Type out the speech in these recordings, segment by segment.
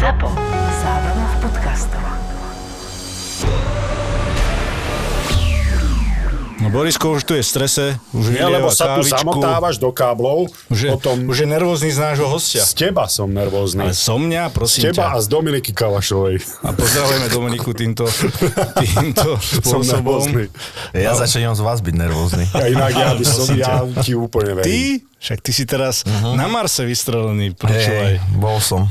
ZAPO. Zábrná v podcastov. No Borisko už tu je v strese, už Nie, lebo sa tu kávičku, zamotávaš do káblov, Už je, potom už je nervózny z nášho hostia. z teba som nervózny. Ale so mňa, Z prosím teba ťa. a z Dominiky Kavašovej. A pozdravujeme Dominiku týmto, týmto Som spôsobom. nervózny. Ja začnem z vás byť nervózny. A inak ja by som, ja ti úplne verím. Ty? Však ty si teraz Mhm. na Marse vystrelený, počúvaj. Hej, bol som.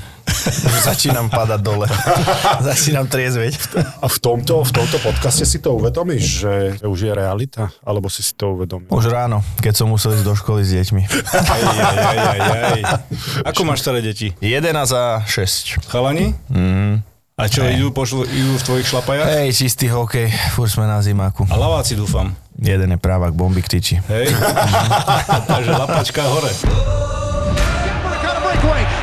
Začínam padať dole. začínam triezveť. A v tomto, v tomto podcaste si to uvedomíš, že už je realita? Alebo si si to uvedomil? Už ráno, keď som musel ísť do školy s deťmi. Aj, aj, aj, aj. Ako máš staré deti? 11 a 6. Chalani? Mm. A čo, idú, pošlu, idú v tvojich šlapajach? Hej, čistý hokej, furt sme na zimáku. A laváci dúfam. Jeden je právak, bombik tyčí. Hej? Takže lapačka hore.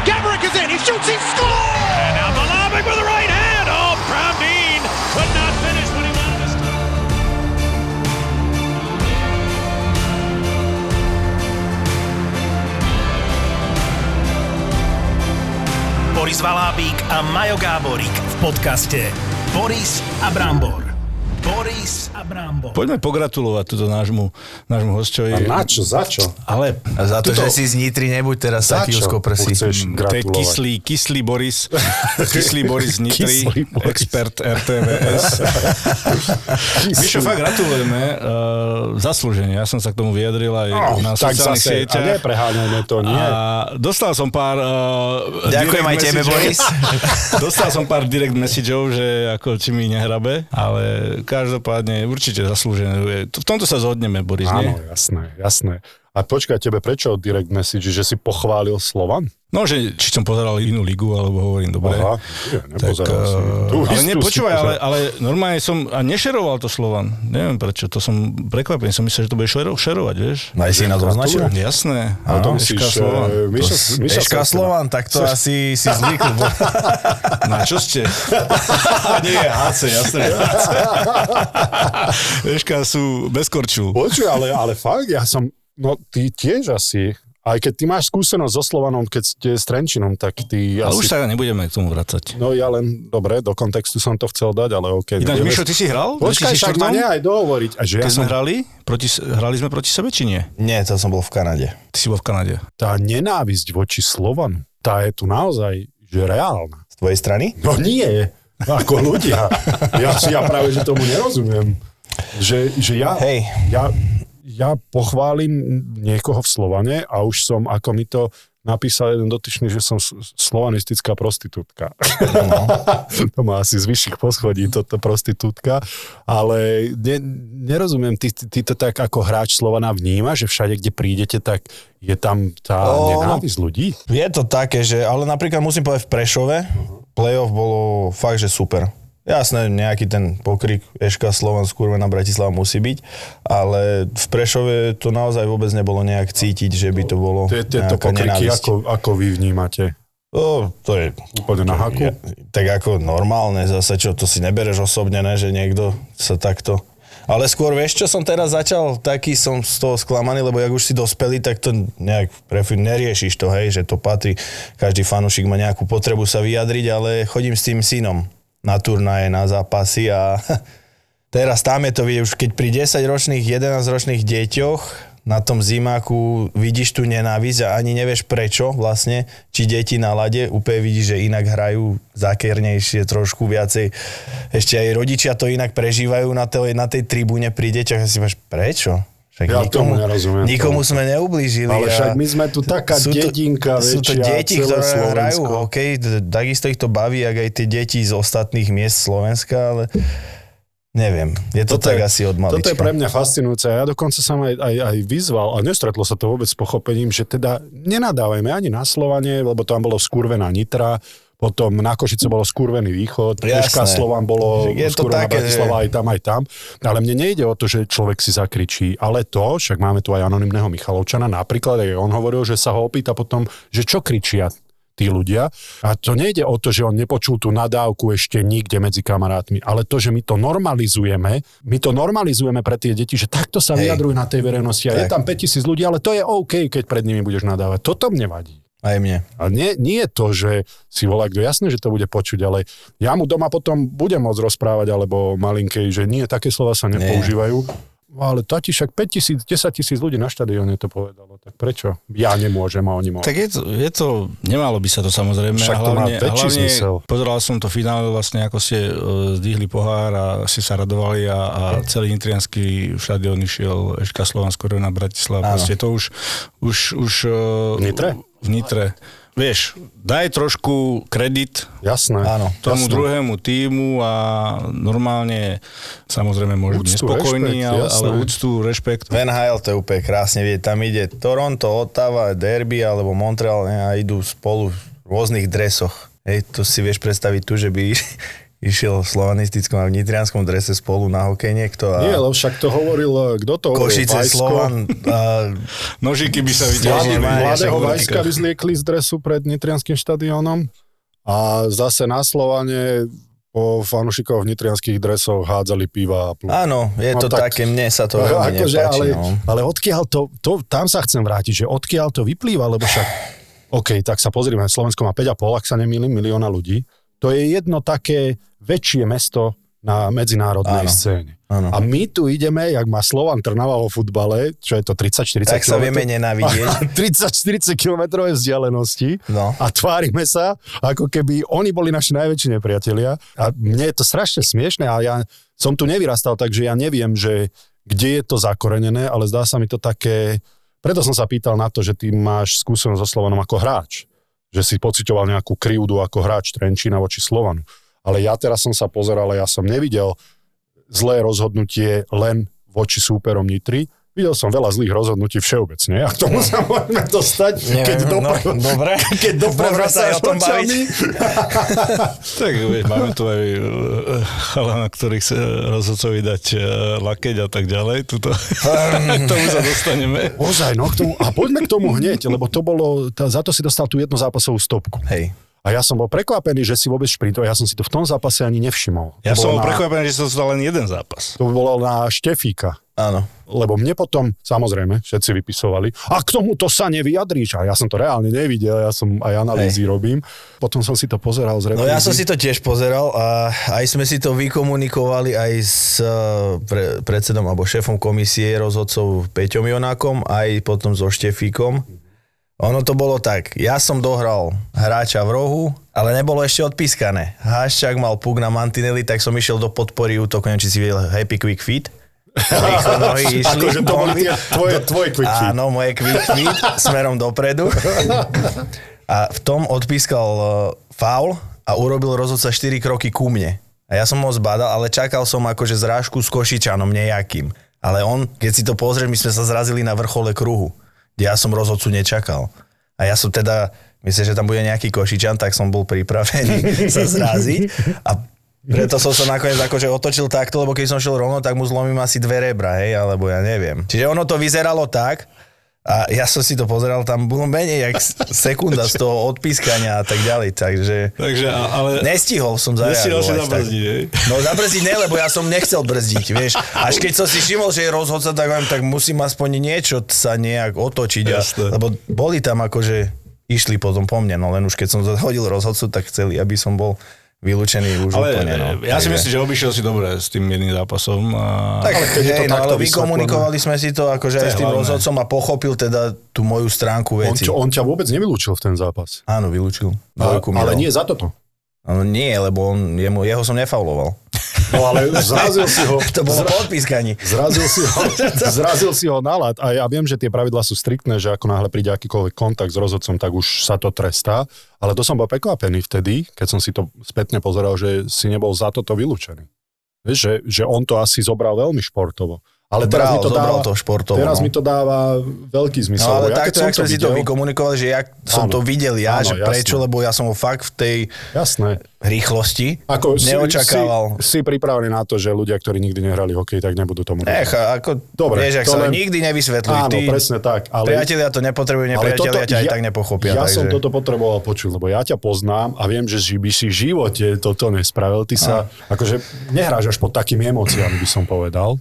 Gabrick is in. He shoots. He scores. And now Malavik with the right hand. Oh, Brown Dean could not finish when he wanted to stop. Boris Valábík a Majo Gáborík v podcaste Boris a Brambor. Boris a Brambor. Poďme pogratulovať túto nášmu, nášmu A hostovi. na čo? Za čo? Ale A za to, tuto- že si z Nitry, nebuď teraz Za taký úzkoprsý. To je kyslý, kyslý Boris, kyslý Boris z Nitry, Boris. expert RTVS. Mišo, fakt gratulujeme, uh, zaslúžene, ja som sa k tomu vyjadril aj Oh, na tak sociálnych zase, a sieťach. nepreháňajme to, nie. A dostal som pár uh, Ďakujem aj tebe. Boris. dostal som pár direct messageov, že ako či mi nehrabe, ale každopádne určite zaslúžené. V tomto sa zhodneme, Boris, nie? Áno, jasné, jasné. A počkaj, tebe prečo direct message, že si pochválil Slovan? No, že či som pozeral inú ligu, alebo hovorím, dobre. Aha, ja Tak, Tú ale istú nie, si počúvaj, ale, ale normálne som, a nešeroval to Slovan. Neviem prečo, to som prekvapený, som myslel, že to bude šero, šerovať, vieš. Aj si na to označil? Jasné. Ale to myslíš, Eška Slovan. Eška Slovan, tak to asi si zvykl. bo- Na čo ste? nie, HC, jasné. Eška sú bez korču. Počuj, ale, ale fakt, ja som, no ty tiež asi, aj keď ty máš skúsenosť so Slovanom, keď ste s Trenčinom, tak ty Ale už asi... sa nebudeme k tomu vracať. No ja len, dobre, do kontextu som to chcel dať, ale okej. Ináč, Mišo, ty si hral? Počkaj, však ma 2004? nehaj dohovoriť. A že ja Keď sme som, hrali? Proti, hrali sme proti sebe, či nie? Nie, to som bol v Kanade. Ty si bol v Kanade. tá nenávisť voči Slovanu, tá je tu naozaj že reálna. Z tvojej strany? No nie, ako ľudia. Ja, si- ja práve, že tomu nerozumiem. Že, že ja, Hej. ja, ja pochválim niekoho v Slovane a už som, ako mi to napísal jeden dotyčný, že som slovanistická prostitútka. No. to má asi z vyšších poschodí, toto prostitútka, ale ne, nerozumiem, ty, ty to tak ako hráč Slovana vníma, že všade, kde prídete, tak je tam tá Ó, no. nenávisť ľudí? Je to také, že, ale napríklad musím povedať v Prešove, playoff bolo fakt, že super. Jasné, nejaký ten pokrik Eška Slovan skurvená Bratislava musí byť, ale v Prešove to naozaj vôbec nebolo nejak cítiť, že by to bolo Tie- Tieto pokriky, ako, ako vy vnímate? To, to je Úplne na haku? ja, tak ako normálne, zase čo, to si nebereš osobne, ne, že niekto sa takto... Ale skôr vieš, čo som teraz začal, taký som z toho sklamaný, lebo jak už si dospelý, tak to nejak prefi- neriešiš to, hej, že to patrí, každý fanúšik má nejakú potrebu sa vyjadriť, ale chodím s tým synom na turnaje, na zápasy a teraz tam je to vidieť, už keď pri 10-ročných, 11-ročných deťoch na tom zimáku vidíš tú nenávisť a ani nevieš prečo vlastne, či deti na lade úplne vidíš, že inak hrajú zákernejšie, trošku viacej. Ešte aj rodičia to inak prežívajú na tej, na tej tribúne pri deťoch a si máš prečo? Však Ja tomu nerozumiem. Nikomu sme neublížili. Ale však my sme tu taká sú to- dedinka Sú to deti, ktoré hrajú Slovensko. hokej, d- takisto ich to baví, ak aj tie deti z ostatných miest Slovenska, ale neviem, je to tak asi od malička. Toto je pre mňa fascinujúce. Ja dokonca som aj, aj, aj vyzval, a nestretlo sa to vôbec s pochopením, že teda nenadávajme ani na Slovanie, lebo tam bolo skurvená Nitra, potom na Košice bolo skurvený východ, Jasné. Peška Slovan bolo Je to také, Bratislava aj tam, aj tam. Ale mne nejde o to, že človek si zakričí, ale to, však máme tu aj anonimného Michalovčana, napríklad aj on hovoril, že sa ho opýta potom, že čo kričia tí ľudia. A to nejde o to, že on nepočul tú nadávku ešte nikde medzi kamarátmi, ale to, že my to normalizujeme, my to normalizujeme pre tie deti, že takto sa vyjadrujú na tej verejnosti. A je Tak. tam 5000 ľudí, ale to je OK, keď pred nimi budeš nadávať. Toto mne vadí. Aj mne. A nie, nie je to, že si volá kto, jasné, že to bude počuť, ale ja mu doma potom budem môcť rozprávať, alebo malinkej, že nie, také slova sa nepoužívajú. Ale tati však 5 tisíc, 10 tisíc ľudí na štadióne to povedalo, tak prečo? Ja nemôžem a oni môžu. Tak je to, je to, nemalo by sa to samozrejme. Však to má hlavne, väčší hlavne zmysel. pozeral som to finále vlastne, ako ste uh, zdvihli pohár a ste sa radovali a, a celý nitrianský štadión išiel Eška Slovansko na Bratislava. Proste to už, už, už uh, V Nitre? V Nitre. Vieš, daj trošku kredit Jasné. Áno. tomu jasné. druhému týmu a normálne, samozrejme môžu byť rešpekt, ale, jasné. ale úctu, rešpekt. V NHL to je úplne krásne vidieť. Tam ide Toronto, Ottawa, Derby alebo Montreal ne, a idú spolu v rôznych dresoch. Hej, to si vieš predstaviť tu, že by išiel v slovanistickom a v nitrianskom drese spolu na hokej niekto a Nie, lebo však to hovoril, kto to hovoril? Košice, Vajsko? Slovan a Nožiky by sa. Mária, mladého Vajska vyzliekli z dresu pred Nitrianským štadiónom a zase na Slovane po fanúšikov v nitrianských dresoch hádzali piva a plú. áno, je No to tak- také, mne sa to veľmi akože, nepáči. ale, no. ale odkiaľ to, to, tam sa chcem vrátiť, že odkiaľ to vyplýva, lebo však, OK, tak sa pozrime, Slovensko má 5,5, ak sa nemýlim, milióna ľudí. To je jedno také väčšie mesto na medzinárodnej Áno, scéne. áno. A my tu ideme, jak má Slovan Trnava vo futbale, čo je to 30-40 Tak sa vieme nenávidieť. 30-40 km vzdialenosti No. a tvárime sa, ako keby oni boli naši najväčší nepriatelia. A mne je to strašne smiešne, ale ja som tu nevyrastal, takže ja neviem, že kde je to zakorenené, ale zdá sa mi to také... Preto som sa pýtal na to, že ty máš skúsenosť so Slovanom ako hráč. Že si pocitoval nejakú krivdu ako hráč Trenčína voči Slovanu. Ale ja teraz som sa pozeral, a ja som nevidel zlé rozhodnutie len voči súperom Nitry. Videl som veľa zlých rozhodnutí všeobecne a k tomu sa môžeme dostať, keď Neviem, dopre, no, dobre. keď aj o tom baviť. očami. Tak vieš, máme tu aj uh, chalana, ktorých sa rozhodcovi dať uh, lakeť a tak ďalej. Tuto. k tomu sa dostaneme. Ozaj, no k tomu, a poďme k tomu hneď, lebo to bolo, tá, za to si dostal tú jednu zápasovú stopku. Hej. A ja som bol prekvapený, že si vôbec šprintol, ja som si to v tom zápase ani nevšimol. Ja To som bol na- prekvapený, že som dostal len jeden zápas. To bolo na Štefíka. Áno. Lebo mne potom, samozrejme, všetci vypisovali, a k tomuto sa nevyjadríš. A ja som to reálne nevidel, ja som aj analýzy robím. Potom som si to pozeral z No ja som reprízy. si to tiež pozeral a aj sme si to vykomunikovali aj s eh, pre, predsedom alebo šéfom komisie rozhodcov Peťom Jonákom, aj potom so Štefíkom. Ono to bolo tak, ja som dohral hráča v rohu, ale nebolo ešte odpískané. Haščák mal puk na mantinely, tak som išiel do podpory útoku, neviem, či si videl Happy Quick Feet. Rýchlo nohy išli. Akože to boli tie tvoje, tvoje quick feet. Áno, moje quick feet smerom dopredu. A v tom odpískal uh, faul a urobil rozhodca 4 kroky ku mne. A ja som ho zbadal, ale čakal som akože zrážku s Košičanom nejakým. Ale on, keď si to pozrieš, my sme sa zrazili na vrchole kruhu, kde ja som rozhodcu nečakal. A ja som teda, myslím, že tam bude nejaký Košičan, tak som bol pripravený sa zraziť. A preto som sa nakoniec akože otočil takto, lebo keď som šiel rovno, tak mu zlomím asi dve rebra, hej, alebo ja neviem. Čiže ono to vyzeralo tak, a ja som si to pozeral, tam bolo menej jak sekunda z toho odpískania a tak ďalej, takže... Takže, ale... Nestihol som Nestihol si zareagovať. zabrzdiť, hej? No zabrzdiť ne, lebo ja som nechcel brzdiť, vieš. Až keď som si všimol, že je rozhodca, tak viem, tak musím aspoň niečo sa nejak otočiť. A, lebo boli tam akože, išli potom po mne, no len už keď som hodil rozhodcu, tak chceli, aby som bol vylúčený už Ale úplne. No. ja si myslím, že obišiel si dobre s tým jedným zápasom. A... tak, Ale keď je to hej, no, takto ale vykomunikovali sme si to akože To aj s tým hlavné. rozhodcom a pochopil teda tú moju stránku On, veci. čo, on ťa vôbec nevylúčil v ten zápas. Áno, vylúčil. Mi ale nie za toto. Nie, lebo on, jemu, jeho som nefauloval. No ale zrazil si ho. To bolo po odpískaní. Zrazil si ho, zrazil si ho na lad. A ja viem, že tie pravidlá sú striktné, že ako náhle príde akýkoľvek kontakt s rozhodcom, tak už sa to trestá. Ale to som bol prekvapený vtedy, keď som si to spätne pozeral, že si nebol za toto vylúčený. Vieš, že, že on to asi zobral veľmi športovo. Ale teraz Bral, mi to dáva, to teraz no. mi to dáva veľký zmysel. No ale ja, takto, jak sme si to vykomunikovali, že ja som Áno. to videl ja, Áno, že jasné. prečo, lebo ja som ho fakt v tej Jasné. rýchlosti Ako si- neočakával. Si, si pripravený na to, že ľudia, ktorí nikdy nehrali hokej, tak nebudú tomu Nech, ako, Dobre, vieš, ak to sa len- nikdy nevysvetľuj. Áno, Ty, presne tak. Ale, priatelia to nepotrebujú, nepriatelia ťa aj tak nepochopia. Ja takže... som toto potreboval počuť, lebo ja ťa poznám a viem, že si by si v živote toto nespravil. Ty sa, akože nehráš až pod takými emóciami, by som povedal.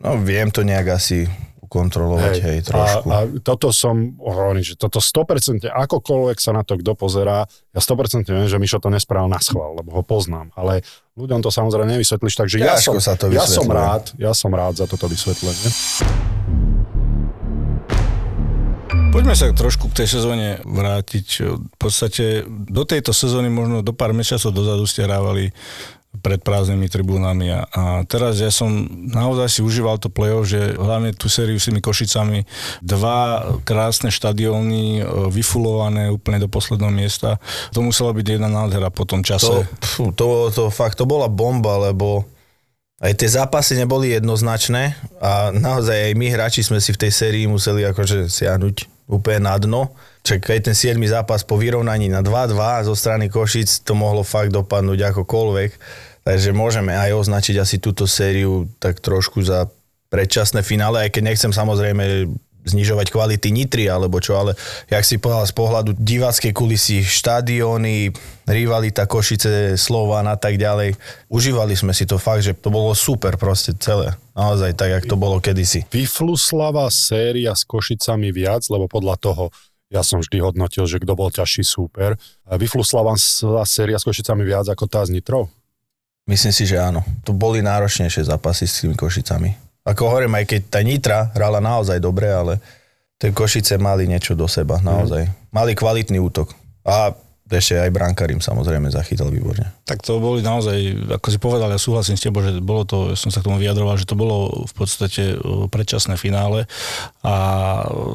No viem to nejak asi ukontrolovať, hej, hej trošku. A, a toto som, hovorím, že toto 100%, akokoľvek sa na to kto pozerá, ja 100% viem, že Mišo to nespravil na schvál, lebo ho poznám, ale ľuďom to samozrejme nevysvetlíš, takže ja som, sa to ja som rád, ja som rád za toto vysvetlenie. Poďme sa trošku k tej sezóne vrátiť. V podstate do tejto sezóny, možno do pár mesiacov dozadu ste hrávali pred prázdnymi tribúnami a, a teraz ja som naozaj si užíval to play-off, že hlavne tú sériu s tými Košicami, dva krásne štadióny, e, vyfulované úplne do posledného miesta. To musela byť jedna nádhera po tom To, čase. pfú, to, to fakt, to bola bomba, lebo aj tie zápasy neboli jednoznačné a naozaj aj my hráči sme si v tej sérii museli akože siahnuť úplne na dno. Čak aj ten 7. zápas po vyrovnaní na 2-2 zo strany Košic to mohlo fakt dopadnúť akokoľvek. Takže môžeme aj označiť asi túto sériu tak trošku za predčasné finále, aj keď nechcem samozrejme znižovať kvality Nitry alebo čo, ale jak si povedal z pohľadu diváckej kulisy, štadióny, rivalita Košice, Slovan a tak ďalej. Užívali sme si to fakt, že to bolo super proste celé. Naozaj tak, jak to bolo kedysi. Vyfluslava séria s Košicami viac, lebo podľa toho ja som vždy hodnotil, že kto bol ťažší súper. Vyfluslava séria s Košicami viac ako tá s Nitrou? Myslím si, že áno. To boli náročnejšie zápasy s tými Košicami. Ako hovorím, aj keď tá Nitra hrala naozaj dobre, ale tie Košice mali niečo do seba, naozaj. Mali kvalitný útok. A ešte aj brankár im samozrejme zachytal výborne. Tak to boli naozaj, ako si povedal, ja súhlasím s tebou, že bolo to, ja som sa k tomu vyjadroval, že to bolo v podstate e, predčasné finále a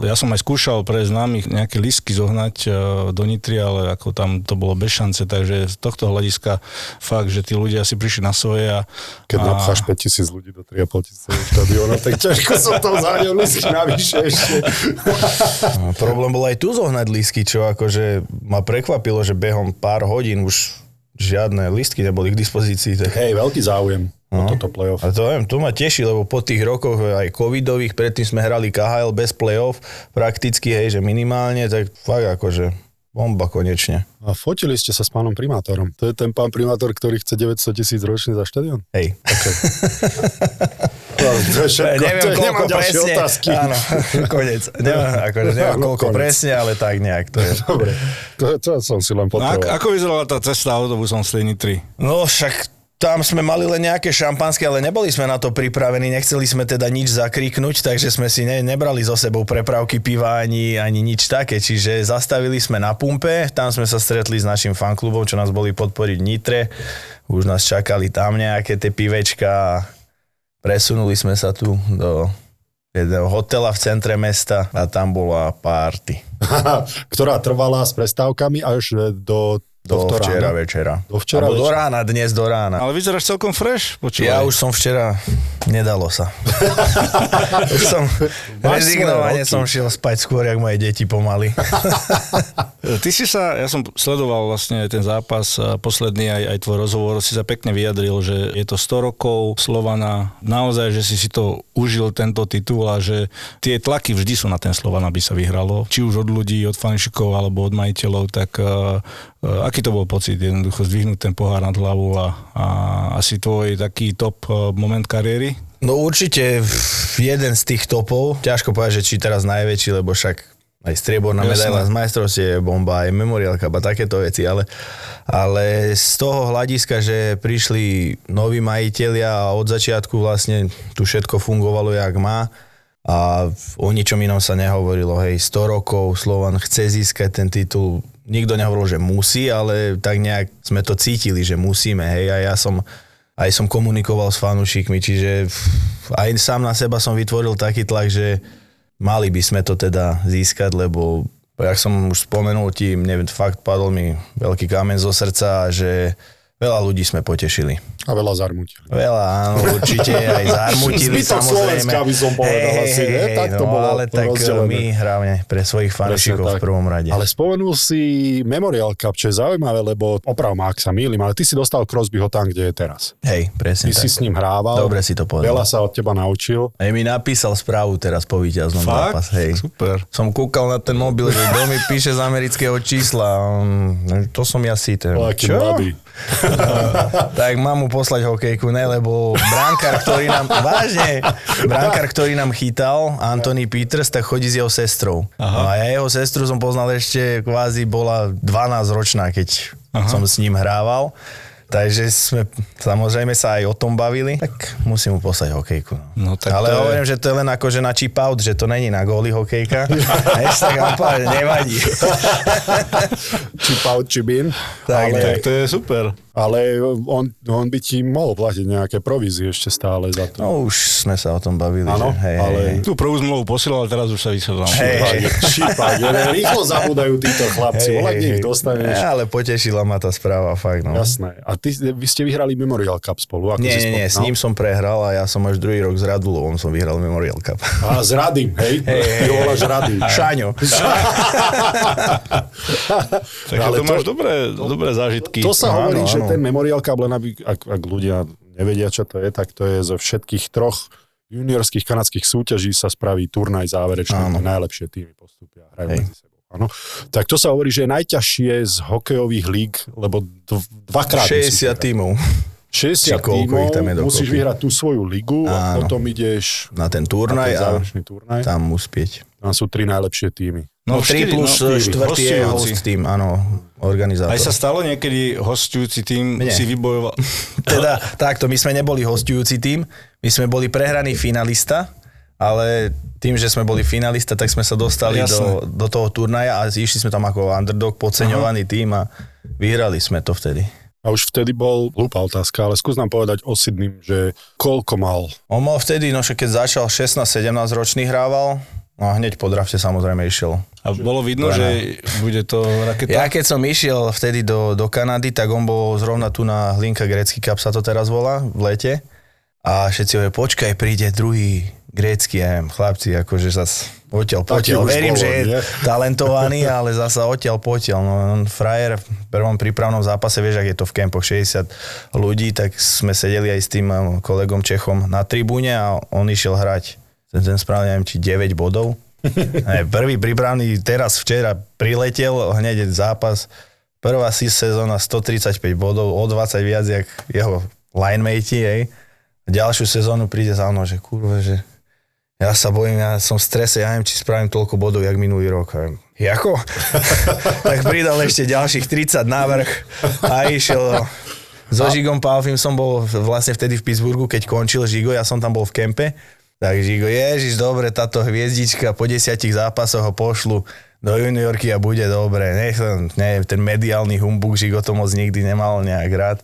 ja som aj skúšal pre známych nejaké lístky zohnať e, do Nitry, ale ako tam to bolo bez šance, takže z tohto hľadiska fakt, že tí ľudia si prišli na svoje a... Keď a, napcháš 5000 ľudí do 3,5 tisíc štadióna, tak ťažko som to zahnil lístky navyše ešte. A problém bol aj tu zohnať lístky, čo akože ma prekvapilo, že behom pár hodín už žiadne lístky neboli k dispozícii. Tak... Hej, veľký záujem o toto playoff. A to viem, to ma teší, lebo po tých rokoch aj covidových, predtým sme hrali KHL bez playoff, prakticky, hej, že minimálne, tak fakt akože bomba konečne. A fotili ste sa s pánom primátorom. To je ten pán primátor, ktorý chce 900 tisíc ročne za štadión? Hej. To je všetko, neviem, to je, koľko presne. otázky. Áno, konec. Neviem, akože neviem, Áno, koľko konec. presne, ale tak nejak to je. Dobre, to, to som si len No, ako, potreboval. ako vyzerala tá cesta autobusom z tej Nitry? No však tam sme mali len nejaké šampanské, ale neboli sme na to pripravení, nechceli sme teda nič zakriknúť, takže sme si ne, nebrali so sebou prepravky piva ani, ani nič také, čiže zastavili sme na pumpe, tam sme sa stretli s našim fanklubom, čo nás boli podporiť v Nitre, už nás čakali tam nejaké tie pivečka presunuli sme sa tu do jedného hotela v centre mesta a tam bola party. Ktorá trvala s prestávkami až e, do, Do včera rána. večera. Do včera Alebo do večera. rána, dnes do rána. Ale vyzeráš celkom fresh, počúvaj. Ja už som včera, nedalo sa. už som rezignovane som šiel spať skôr, jak moje deti pomaly. Ty si sa, ja som sledoval vlastne ten zápas a posledný aj, aj tvoj rozhovor, si sa pekne vyjadril, že je to 100 rokov Slovana, naozaj, že si si to užil tento titul a že tie tlaky vždy sú na ten Slovan, aby sa vyhralo. Či už od ľudí, od fanšikov alebo od majiteľov, tak aký to bol pocit? Jednoducho zdvihnúť ten pohár nad hlavu a, a asi tvoj taký top uh, moment kariéry? No určite jeden z tých topov, ťažko povedať, že či teraz najväčší, lebo však aj strieborná medaila z majstrovstie bomba, aj memoriálka, a takéto veci, ale, ale z toho hľadiska, že prišli noví majiteľia a od začiatku vlastne tu všetko fungovalo, jak má a o ničom inom sa nehovorilo, hej, 100 rokov Slovan chce získať ten titul, nikto nehovoril, že musí, ale tak nejak sme to cítili, že musíme, hej, a ja som aj som komunikoval s fanúšikmi, čiže aj sám na seba som vytvoril taký tlak, že mali by sme to teda získať, lebo jak som už spomenul ti, neviem, fakt padol mi veľký kamen zo srdca, že veľa ľudí sme potešili. A veľa zarmutili. Veľa, áno, určite aj zarmutili Zbytok. Slovenska by som povedal asi, ne? Tak to no, bolo ale tak rozdelené. my hráme pre svojich fanúšikov v prvom rade. Ale spomenul si Memorial Cup, čo je zaujímavé, lebo oprav ma, ak sa mýlim, ale ty si dostal Crosbyho tam, kde je teraz. Hej, presne Ty tak. si s ním hrával. Dobre si to povedal. Veľa sa od teba naučil. Aj mi napísal správu teraz po víťaznom Fakt? zápas. Hej. Super. Som kúkal na ten mobil, že kto mi píše z amerického čísla. Mm, To som ja si. Ten. Mladý. tak mám mu poslať hokejku, ne, lebo bránkar, ktorý nám, vážne, bránkar, ktorý nám chytal, Anthony Peters, tak chodí s jeho sestrou. No a ja jeho sestru som poznal ešte, kvázi bola 12 ročná, keď Aha. som s ním hrával. Takže sme samozrejme sa aj o tom bavili, tak musím mu poslať hokejku. No, tak Ale to je- hovorím, že to je len akože na chip out, že to není na góly hokejka. Ešte tak nevadí. či pout, či bin. Tak, ale, Tak to je super. Ale on, on by ti mohol platiť nejaké provízie ešte stále za to. No už sme sa o tom bavili, Áno, hej, ale- hej. Tú prvú zmluvu posielal, teraz už sa vysielal. Hej, hej. Šípať, rýchlo zabúdajú títo chlapci, Hej, volať hej, nech hej. dostaneš. Ja, ale potešila ma tá správa, fakt, no. Jasné. A ty, vy ste vyhrali Memorial Cup spolu? Ako Nie, si nie, nie, s ním som prehral a ja som až druhý rok s Radulovom som vyhral Memorial Cup. A s Radym, hej? Hej, hej, Ty voláš Rady. Šaňo. Takže Ale to, máš dobré, dobré zážitky. To sa hovorí, že áno. ten Memorial Cup, len aby, ak, ak ľudia nevedia, čo to je, tak to je zo všetkých troch juniorských kanadských súťaží sa spraví turnaj záverečný, Áno. najlepšie týmy postupia, hrajú Hej. medzi sebou. Áno. Tak to sa hovorí, že je najťažšie z hokejových líg, lebo dv, dvakrát musíš 60 vyhrať. Tímov 60 Či koľko tímov, tam je dokopy. musíš vyhrať tú svoju ligu a Áno. potom ideš na ten na turnaj ten a turnaj. tam uspieť. Tam sú tri najlepšie týmy. No, 3 štyri, plus no, štvrtý je hostujúci. host tým, áno, organizátor. Aj sa stalo niekedy hostujúci tým Nie. si vybojoval. Teda takto, my sme neboli hostujúci tým, my sme boli prehraný finalista, ale tým, že sme boli finalista, tak sme sa dostali do, do toho turnaja a išli sme tam ako underdog, podceňovaný tým a vyhrali sme to vtedy. A už vtedy bol hlúpa otázka, ale skús nám povedať o Sydney, že koľko mal On mal vtedy, no keď začal 16-17 ročný hrával, no a hneď po drafte samozrejme išiel. A bolo vidno, že bude to raketa. Ja keď som išiel vtedy do, do Kanady, tak on bol zrovna tu na Hlinka Grécky Cup sa to teraz volá, v lete. A všetci hovorí, počkaj, príde druhý grécky, ja neviem, chlapci, akože zas odtiaľ potiaľ. Verím, bolo, že je nie? talentovaný, ale zasa odtiaľ potiaľ. No, on frajer v prvom prípravnom zápase, vieš, ak je to v kempoch 60 ľudí, tak sme sedeli aj s tým um, kolegom Čechom na tribúne a on išiel hrať. Ten, ten spravil, neviem, či 9 bodov. Ne, prvý prípravný teraz včera priletel, hneď zápas. Prvá si sezóna 135 bodov, o 20 viac, jak jeho linemate, hej. Ďalšiu sezónu príde za mnou, že kurva, že ja sa bojím, ja som v strese, ja neviem, či spravím toľko bodov, jak minulý rok. Jako? tak pridal ešte ďalších 30 návrh a išiel so Žigom Pálfim som bol vlastne vtedy v Pittsburghu, keď končil Žigo, ja som tam bol v kempe. Tak Žigo, ježiš, dobre, táto hviezdička po desiatich zápasoch ho pošlu do juniorky a bude dobre. Nech, ne, ten mediálny humbug Žigo to moc nikdy nemal nejak rád.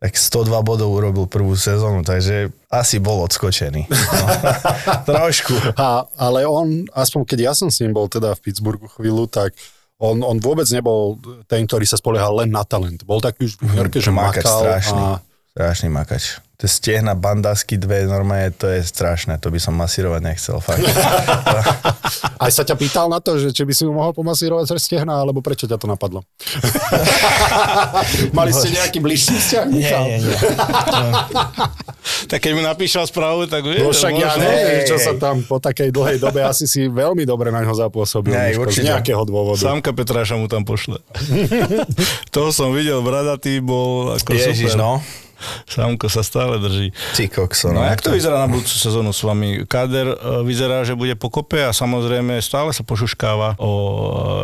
Tak 102 bodov urobil prvú sezónu, takže asi bol odskočený. No, trošku. A, ale on, aspoň keď ja som s ním bol teda v Pittsburghu chvíľu, tak on, on vôbec nebol ten, ktorý sa spoliehal len na talent. Bol taký už v juniorke, že Makač makal strašný. a Strašný makač. To stiehna bandasky dve, normálne to je strašné, to by som masírovať nechcel, fakt. aj sa ťa pýtal na to, že či by si mu mohol pomasírovať cez stehna, alebo prečo ťa to napadlo? Mali ste nejaký bližší vzťah, nie, Michal? nie, nie. Tak keď mu napíšal správu, tak vie, No však ja neviem, čo sa tam po takej dlhej dobe asi si veľmi dobre na ňo zapôsobil. Z určite. nejakého dôvodu. Sámka Petráša mu tam pošle. Toho som videl, bradatý bol ako Ježiš, super. no. Sámko sa stále drží. Ty kokso, No no. jak to vyzerá na budúcu sezónu s vami? Kader e, vyzerá, že bude pokope a samozrejme stále sa pošuškáva o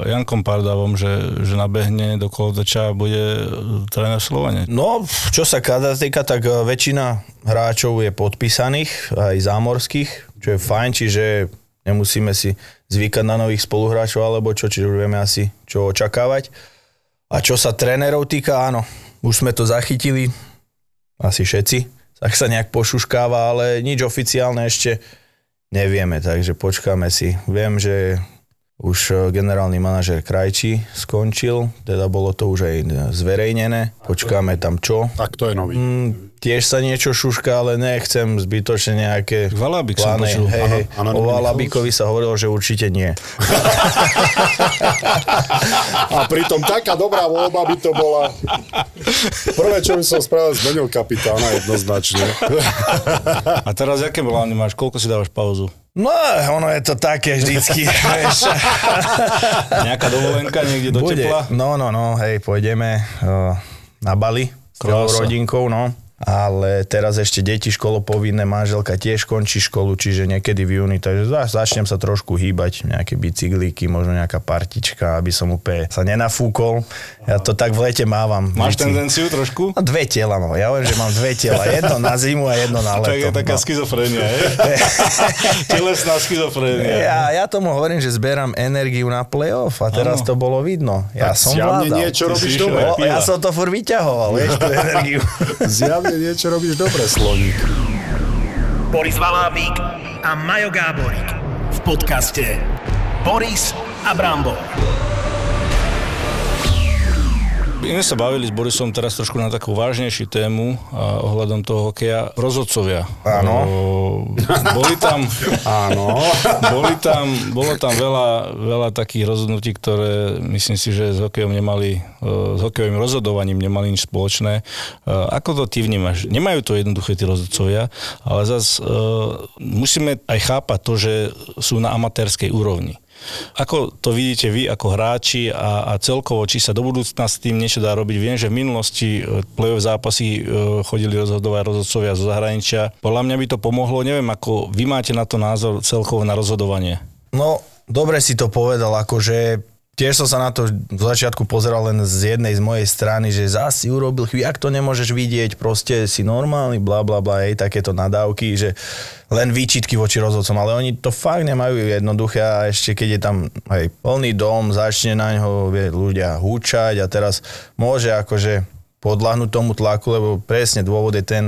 e, Jankom Pardavom, že, že nabehne do Koldača a bude e, tréner v Slovene. No, čo sa kada týka, tak väčšina hráčov je podpísaných, aj zámorských, čo je fajn, čiže nemusíme si zvykať na nových spoluhráčov alebo čo, čiže už vieme asi, čo očakávať. A čo sa trénerov týka, áno, už sme to zachytili, asi všetci, tak sa nejak pošuškáva, ale nič oficiálne ešte nevieme, takže počkáme si. Viem, že už e, generálny manažer Krajčí skončil, teda bolo to už aj zverejnené. Počkáme tam čo. Tak to je nový. Mm, tiež sa niečo šuška, ale nechcem zbytočne nejaké Valabik som plány. počul. Hej, hej. Áno, O. Valabikovi sa hovorilo, že určite nie. A pritom taká dobrá voľba by to bola. Prvé, čo by som spravil, zmenil kapitána jednoznačne. A teraz aké plány máš? Koľko si dávaš pauzu? No, ono je to také vždycky. vieš. Nejaká dovolenka niekde do Bude. tepla? No, no, no, hej, pôjdeme uh, na Bali s celou rodinkou, no. Ale teraz ešte deti školopovinné, manželka tiež končí školu, čiže niekedy v júni, takže za- začnem sa trošku hýbať, nejaké bicyklíky, možno nejaká partička, aby som úplne sa nenafúkol. Ja to tak v lete mávam. Máš Bicy- tendenciu trošku? No, dve tela mám. Ja hovorím, že mám dve tela. Jedno na zimu a jedno na leto. Tak je taká no. schizofrénia, je? Telesná schizofrénia. Ja, ja tomu hovorím, že zberám energiu na playoff a teraz Áno. to bolo vidno. Ja Tak som vládal. niečo Ty robíš dobre. O, ja som to furt vyťahoval, vieš, tú energiu. Zjavne niečo robíš dobre, Sloník. Boris Valábík a Majo Gáborík v podcaste Boris a Brambor. My sme sa bavili s Borisom teraz trošku na takú vážnejšiu tému a ohľadom toho hokeja. Rozhodcovia. Áno. Boli tam, Áno. boli tam, bolo tam veľa, veľa takých rozhodnutí, ktoré myslím si, že s hokejom nemali, e, s hokejovým rozhodovaním nemali nič spoločné. E, Ako to ty vnímaš? Nemajú to jednoduché tí rozhodcovia, ale zase musíme aj chápať to, že sú na amatérskej úrovni. Ako to vidíte vy ako hráči a, a celkovo, či sa do budúcna s tým niečo dá robiť? Viem, že v minulosti e, play-off zápasy e, chodili rozhodovať rozhodcovia zo zahraničia. Podľa mňa by to pomohlo, neviem, ako vy máte na to názor celkovo na rozhodovanie. No, dobre si to povedal, akože tiež som sa na to v začiatku pozeral len z jednej z mojej strany, že zás si urobil chybu, jak to nemôžeš vidieť, proste si normálny, bla bla bla, hej, takéto nadávky, že len výčitky voči rozhodcom, ale oni to fakt nemajú jednoduché a ešte keď je tam aj plný dom, začne na ňo vie, ľudia húčať a teraz môže akože podľahnúť tomu tlaku, lebo presne dôvod je ten,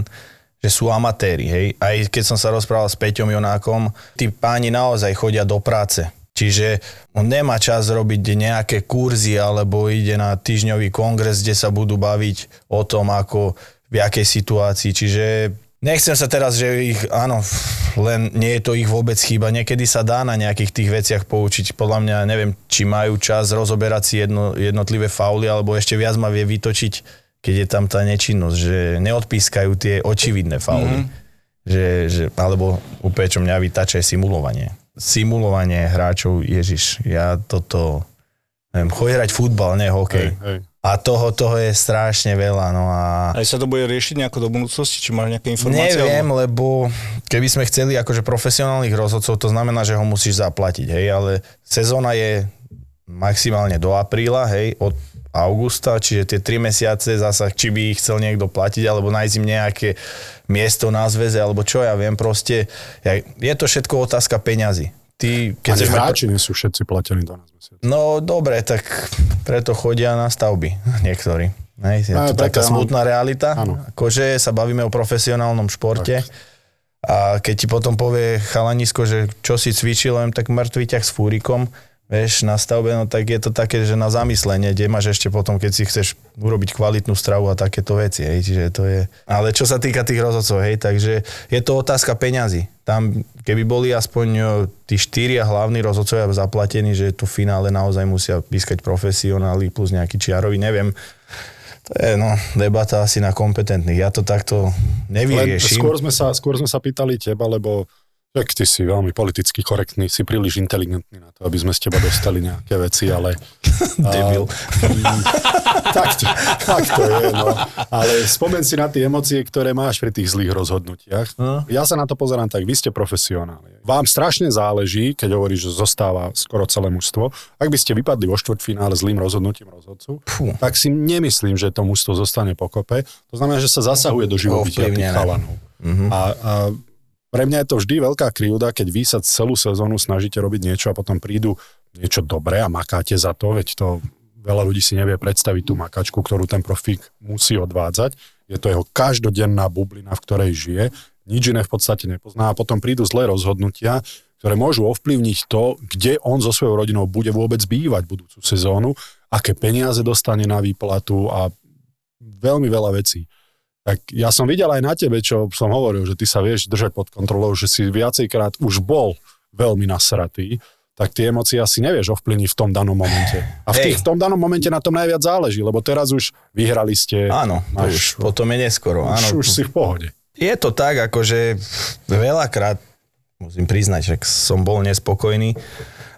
že sú amatéri, hej. Aj keď som sa rozprával s Peťom Jonákom, tí páni naozaj chodia do práce. Čiže on nemá čas robiť nejaké kurzy alebo ide na týždňový kongres, kde sa budú baviť o tom, ako v jakej situácii. Čiže nechcem sa teraz, že ich, áno, len nie je to ich vôbec chyba. Niekedy sa dá na nejakých tých veciach poučiť. Podľa mňa neviem, či majú čas rozoberať si jedno, jednotlivé fauly, alebo ešte viac ma vie vytočiť, keď je tam tá nečinnosť, že neodpískajú tie očividné fauly. Mm-hmm. Že, že, alebo úplne, čo mňa vytača, je simulovanie. Simulovanie hráčov, ježiš, ja toto, neviem, chodí hrať futbal, ne hokej. Hej, hej. A toho, toho je strašne veľa, no a... Aj sa to bude riešiť nejako do budúcnosti? Či máš nejaké informácie? Neviem, alebo- lebo keby sme chceli akože profesionálnych rozhodcov, to znamená, že ho musíš zaplatiť, hej, ale sezóna je maximálne do apríla, hej, od augusta, čiže tie 3 mesiace zasa, či by ich chcel niekto platiť, alebo nájsť im nejaké miesto na zväze, alebo čo ja viem, proste, ja- je to všetko otázka peňazí. Ty, keď Ani hráči nie sú všetci platení 12 mesiacov. No dobre, tak preto chodia na stavby niektorí. Hej, je No, to taká smutná realita. Áno. Akože sa bavíme o profesionálnom športe. A keď ti potom povie chalanisko, že čo si cvičil, len tak mŕtvý ťah s fúrikom, vieš, na stavbe, no tak je to také, že na zamyslenie, kde máš ešte potom, keď si chceš urobiť kvalitnú stravu a takéto veci, hej, čiže to je... Ale čo sa týka tých rozhodcov, hej, takže je to otázka peňazí. Tam, keby boli aspoň o, tí štyria hlavní rozhodcovia zaplatení, že tu v finále naozaj musia pískať profesionáli plus nejaký čiarovi, neviem. To je no, debata asi na kompetentných. Ja to takto Len nevyrieším. skôr sme, sa, skôr sme sa pýtali teba, lebo tak ty si veľmi politicky korektný, si príliš inteligentný na to, aby sme z teba dostali nejaké veci, ale... Debil. Tak, to, tak to je, no. Ale spomen si na tie emócie, ktoré máš pri tých zlých rozhodnutiach. No. Ja sa na to pozerám tak, vy ste profesionáli. Vám strašne záleží, keď hovoríš, že zostáva skoro celé mužstvo. Ak by ste vypadli vo štvrťfinále zlým rozhodnutím rozhodcu, Fú. tak si nemyslím, že to mužstvo zostane pokope. To znamená, že sa zasahuje do živobytia tých chalanov. Mhm. A, a pre mňa je to vždy veľká krivda, keď vy sa celú sezónu snažíte robiť niečo a potom prídu niečo dobré a makáte za to, veď to veľa ľudí si nevie predstaviť tú makačku, ktorú ten profík musí odvádzať. Je to jeho každodenná bublina, v ktorej žije, nič iné v podstate nepozná a potom prídu zlé rozhodnutia, ktoré môžu ovplyvniť to, kde on so svojou rodinou bude vôbec bývať budúcu sezónu, aké peniaze dostane na výplatu a veľmi veľa vecí. Tak ja som videl aj na tebe, čo som hovoril, že ty sa vieš držať pod kontrolou, že si viacejkrát už bol veľmi nasratý, tak tie emócie asi nevieš ovplyvniť v tom danom momente. A v, tých, v tom danom momente na tom najviac záleží, lebo teraz už vyhrali ste. Áno, máš, už potom je neskoro. už, Áno, už si v pohode. Je to tak, akože veľakrát, musím priznať, že som bol nespokojný,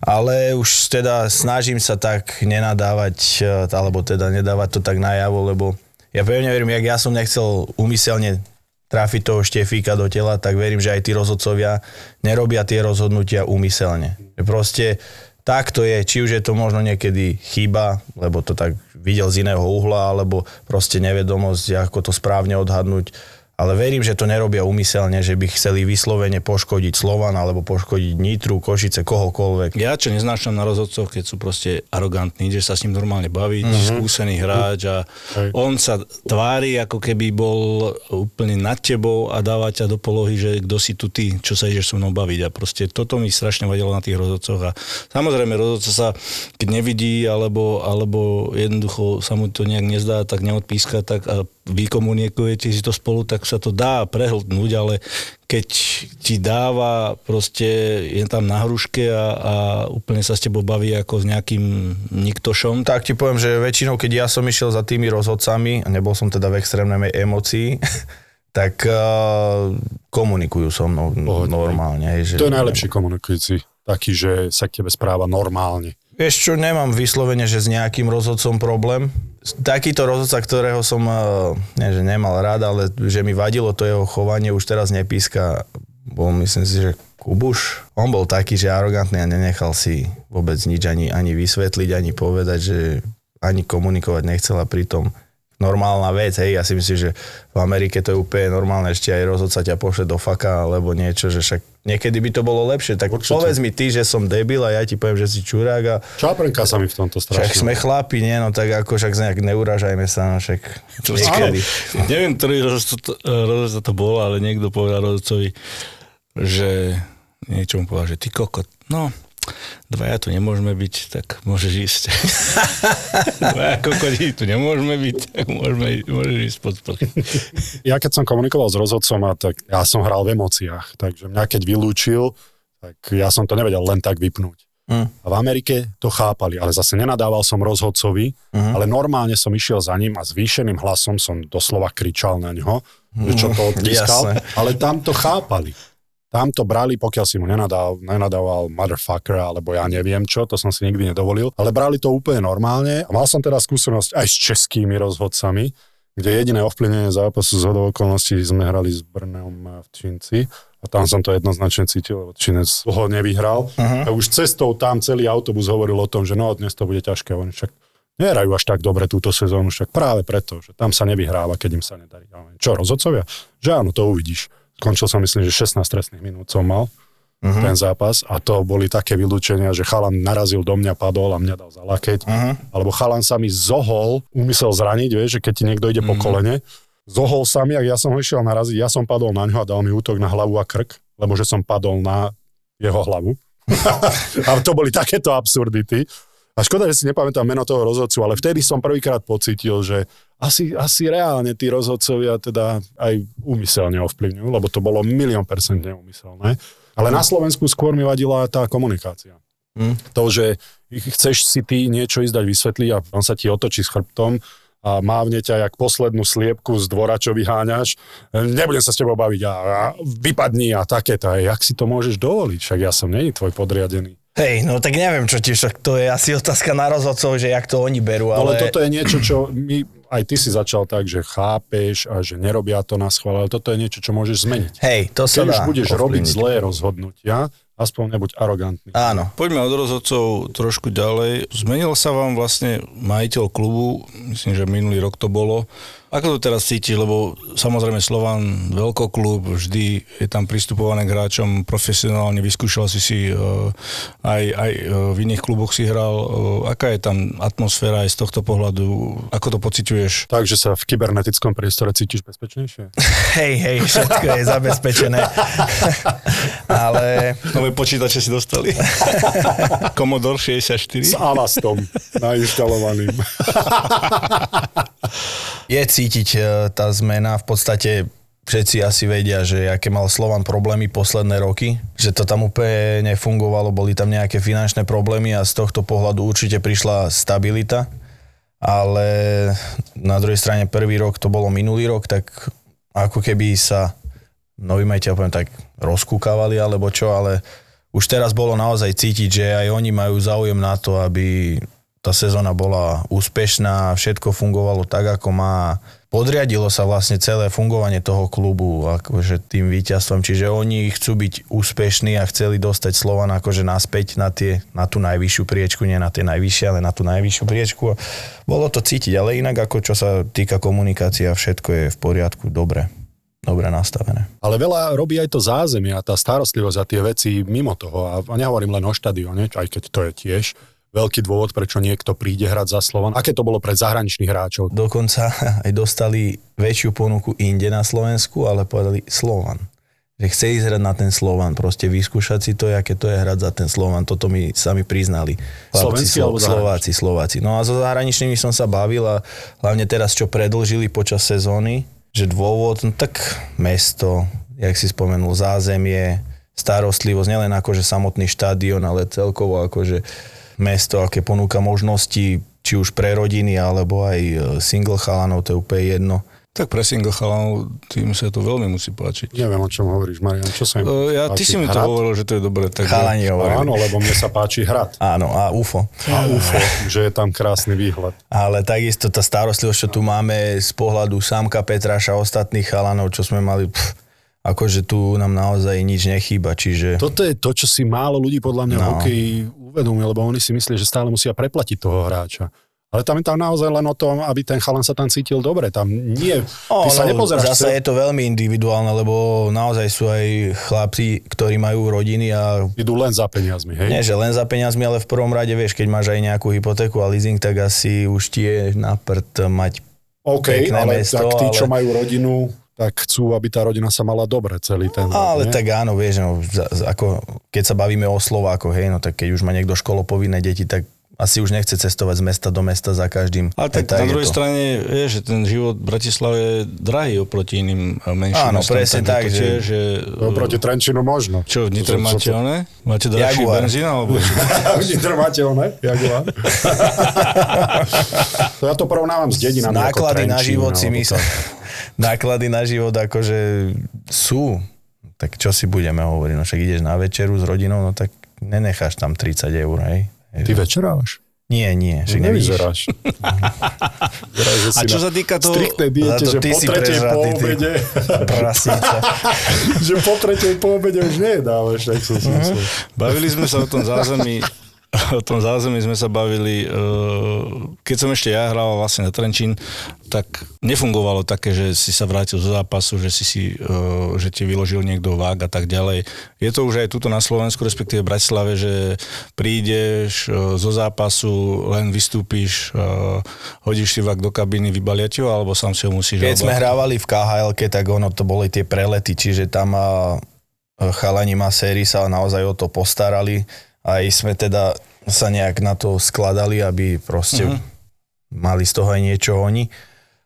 ale už teda snažím sa tak nenadávať, alebo teda nedávať to tak najavo, lebo ja pevne verím, jak ja som nechcel umyselne trafiť toho štefíka do tela, tak verím, že aj tí rozhodcovia nerobia tie rozhodnutia úmyselne. Proste tak to je, či už je to možno niekedy chyba, lebo to tak videl z iného uhla, alebo proste nevedomosť, ako to správne odhadnúť ale verím, že to nerobia umyselne, že by chceli vyslovene poškodiť Slovan alebo poškodiť Nitru, Košice, kohokoľvek. Ja čo neznášam na rozhodcoch, keď sú proste arogantní, že sa s ním normálne baviť, Mhm. mm-hmm. skúsený hráč a Hej. on sa tvári, ako keby bol úplne nad tebou a dáva ťa do polohy, že kto si tu ty, čo sa ideš so mnou baviť. A proste toto mi strašne vadilo na tých rozhodcoch. A samozrejme rozhodca sa, keď nevidí alebo, alebo jednoducho sa mu to nejak nezdá, tak neodpíska, tak a vykomunikujete si to spolu, tak sa to dá prehltnúť, ale keď ti dáva, proste je tam na hruške a, a úplne sa s tebou baví ako s nejakým niktošom, tak ti poviem, že väčšinou, keď ja som išiel za tými rozhodcami, a nebol som teda v extrémnej emocii, tak uh, komunikujú so mnou Pohodne. normálne. Hej, že, To je najlepší komunikujúci. Taký, že sa k tebe správa normálne. Vieš čo, nemám vyslovene, že s nejakým rozhodcom problém. Takýto rozhodca, ktorého som, uh, nie že nemal rád, ale že mi vadilo to jeho chovanie, už teraz nepíska, bol myslím si, že Kubuš. On bol taký, že arogantný a nenechal si vôbec nič ani, ani vysvetliť, ani povedať, že ani komunikovať nechcela pritom normálna vec, hej, ja si myslím, že v Amerike to je úplne normálne, ešte aj rozhodca ťa pošle do faka, alebo niečo, že však niekedy by to bolo lepšie, tak Určite. povedz mi ty, že som debil a ja ti poviem, že si čurák a Čaprnka sa mi v tomto však strašne. sme chlapi, nie, no tak ako však nejak neuražajme sa, no však niekedy. neviem, ktorý rozhodca to, rozhodca to bol, ale niekto povedal rozhodcovi, že niečo mu povedal, že ty kokot, no, dvaja tu nemôžeme byť, tak môžeš ísť. dvaja kokoti tu nemôžeme byť, tak môžeme, môžeš ísť pod sprchy. Ja keď som komunikoval s rozhodcom, a tak ja som hral v emóciách, takže mňa keď vylúčil, tak ja som to nevedel len tak vypnúť. Hm. A v Amerike to chápali, ale zase nenadával som rozhodcovi, uh-huh. ale normálne som išiel za ním a zvýšeným hlasom som doslova kričal na ňo, že čo to odpískal, Jasné. ale tam to chápali. Tam to brali, pokiaľ si mu nenadal, nenadával motherfucker, alebo ja neviem čo, to som si nikdy nedovolil, ale brali to úplne normálne. A mal som teda skúsenosť aj s českými rozhodcami, kde jediné ovplyvnenie zápasu z hodou okolností sme hrali s Brnom v Čínci a tam som to jednoznačne cítil, lebo Čínec ho nevyhral. Uh-huh. A už cestou tam celý autobus hovoril o tom, že no dnes to bude ťažké. Oni však nehrajú až tak dobre túto sezónu, však práve preto, že tam sa nevyhráva, keď im sa nedarí. Čo, rozhodcovia? Že áno, to uvidíš. Skončil som myslím, že 16 trestných minút som mal uh-huh. ten zápas a to boli také vylúčenia, že chalan narazil do mňa, padol a mňa dal za lakeť. Uh-huh. Alebo chalan sa mi zohol, umysel zraniť, vieš, že keď ti niekto ide uh-huh. po kolene, zohol sa mi, ak ja som ho išiel naraziť, ja som padol na ňo a dal mi útok na hlavu a krk, lebo že som padol na jeho hlavu. a to boli takéto absurdity. A škoda, že si nepamätám meno toho rozhodcu, ale vtedy som prvýkrát pocítil, že asi, asi reálne tí rozhodcovia teda aj úmyselne ovplyvňujú, lebo to bolo milión percent neúmyselné. Ale na Slovensku skôr mi vadila tá komunikácia. Hm. To, že chceš si ty niečo ísť dať vysvetliť a on sa ti otočí s chrbtom a mávne ťa jak poslednú sliepku z dvora, čo vyháňaš. Nebudem sa s tebou baviť a, a vypadni a takéto. A jak si to môžeš dovoliť? Však ja som není tvoj podriadený. Hej, no tak neviem, čo ti však, to je asi otázka na rozhodcov, že jak to oni berú, Ale, ale... ale toto je niečo, čo my, aj ty si začal tak, že chápeš a že nerobia to na schvál, ale toto je niečo, čo môžeš zmeniť. Hej, to sa Keď už budeš robiť ovplyvniť. zlé rozhodnutia, aspoň nebuď arogantný. Áno. Poďme od rozhodcov trošku ďalej. Zmenil sa vám vlastne majiteľ klubu, myslím, že minulý rok to bolo. Ako to teraz cítiš, lebo samozrejme Slovan, veľkoklub, vždy je tam pristupované k hráčom profesionálne, vyskúšal si si uh, aj, aj uh, v iných kluboch si hral. Uh, aká je tam atmosféra aj z tohto pohľadu? Ako to pociťuješ? Takže sa v kybernetickom priestore cítiš bezpečnejšie? Hej, hej, všetko je zabezpečené. ale Nové počítače si dostali. Commodore 64. S Avastom nainštalovaným. je cítiť e, tá zmena, v podstate všetci asi vedia, že aké mal Slovan problémy posledné roky, že to tam úplne nefungovalo, boli tam nejaké finančné problémy a z tohto pohľadu určite prišla stabilita, ale na druhej strane prvý rok to bolo minulý rok, tak ako keby sa noví majiteľ poviem tak rozkúkavali alebo čo, ale už teraz bolo naozaj cítiť, že aj oni majú záujem na to, aby tá sezóna bola úspešná, všetko fungovalo tak, ako má. podriadilo sa vlastne celé fungovanie toho klubu akože tým víťazstvom, čiže oni chcú byť úspešní a chceli dostať Slovan akože naspäť na, tie, na tú najvyššiu priečku, nie na tie najvyššie, ale na tú najvyššiu priečku. Bolo to cítiť, ale inak ako čo sa týka komunikácia, všetko je v poriadku, dobre dobre nastavené. Ale veľa robí aj to zázemie a tá starostlivosť a tie veci mimo toho. A nehovorím len o štadióne, aj keď to je tiež veľký dôvod, prečo niekto príde hrať za Slovan. Aké to bolo pre zahraničných hráčov? Dokonca aj dostali väčšiu ponuku inde na Slovensku, ale povedali Slovan. Že chce ísť hrať na ten Slovan, proste vyskúšať si to, aké to je hrať za ten Slovan. Toto mi sami priznali. Slovenskí alebo Slováci, Slováci. No a so zahraničnými som sa bavil a hlavne teraz, čo predlžili počas sezóny, že dôvod, no tak mesto, jak si spomenul, zázemie, starostlivosť, nielen akože samotný štadión, ale celkovo akože mesto, aké ponúka možnosti, či už pre rodiny, alebo aj e, single chalanov, to je úplne jedno. Tak pre single chalanov tým sa to veľmi musí páčiť. Neviem, o čom hovoríš, Marian. Čo sa im Uh, ja, ty si mi to Hrad? hovoril, že to je dobré. Takže... Chalani hovorili. Áno, lebo mne sa páči hrad. Áno, a UFO. A UFO, že je tam krásny výhľad. Ale takisto tá starostlivosť, čo tu máme z pohľadu Samka Petraša a ostatných chalanov, čo sme mali, pff, akože tu nám naozaj nič nechýba, čiže... Toto je to, čo si málo ľudí podľa mňa v No. hokeji uvedomuje, lebo oni si myslia, že stále musia preplatiť toho hráča. Ale tam je tam naozaj len o tom, aby ten chalan sa tam cítil dobre. Tam nie, ty sa nepozeráš. Zase je to veľmi individuálne, lebo naozaj sú aj chlapci, ktorí majú rodiny a Idú len za peniazmi, hej? nie, že len za peniazmi, ale v prvom rade, vieš, keď máš aj nejakú hypotéku a leasing, tak asi už ti je na prd mať OK, pekné ale mesto, tak tí, čo ale- majú rodinu, tak chcú, aby tá rodina sa mala dobre celý ten rok, Ale nie? tak áno, vieš, no, ako, keď sa bavíme o Slovákoch, hej, no tak keď už má niekto školopovinné deti, tak asi už nechce cestovať z mesta do mesta za každým. Ale tak, na je druhej to. strane, vieš, že ten život v Bratislave je drahý oproti iným eh, menším Áno, mestom, presne tak, to že- že... No, proti Trenčinu možno. Čo, v Nitre máte one? Máte drahší benzín, alebo? V Nitre máte one? Jaguar? to ja to porovnávam s dedinami Náklady na život si myslím. tak. Náklady na život akože sú. Tak čo si budeme hovoriť? No však ideš na večeru s rodinou, no tak nenecháš tam 30 eur, hej? Ty večeráš? Nie, nie. Nevidíš. Nevyzeráš. Vyzeráš, že A čo sa týka toho... striktnej diete, to že ty po tretej po prežratý, ty. obede, Prasíca. že po tretej po obede už nejedávaš, tak som si Mhm. myslel. Bavili sme sa o tom zázemí, o tom zázemí sme sa bavili, eh, keď som ešte ja hral vlastne na Trenčín, tak nefungovalo také, že si sa vrátil zo zápasu, že si si, eh, že ti vyložil niekto vák a tak ďalej. Je to už aj tuto na Slovensku, respektíve v Bratislave, že prídeš eh, zo zápasu, len vystúpiš, hodíš si vák do kabiny, vybalia ti ho, alebo sám si ho musíš... Keď sme hrávali v khl tak ono to boli tie prelety, čiže tam chalani sérii sa naozaj o to postarali. Aj sme teda sa nejak na to skladali, aby proste Mhm. mali z toho aj niečo oni.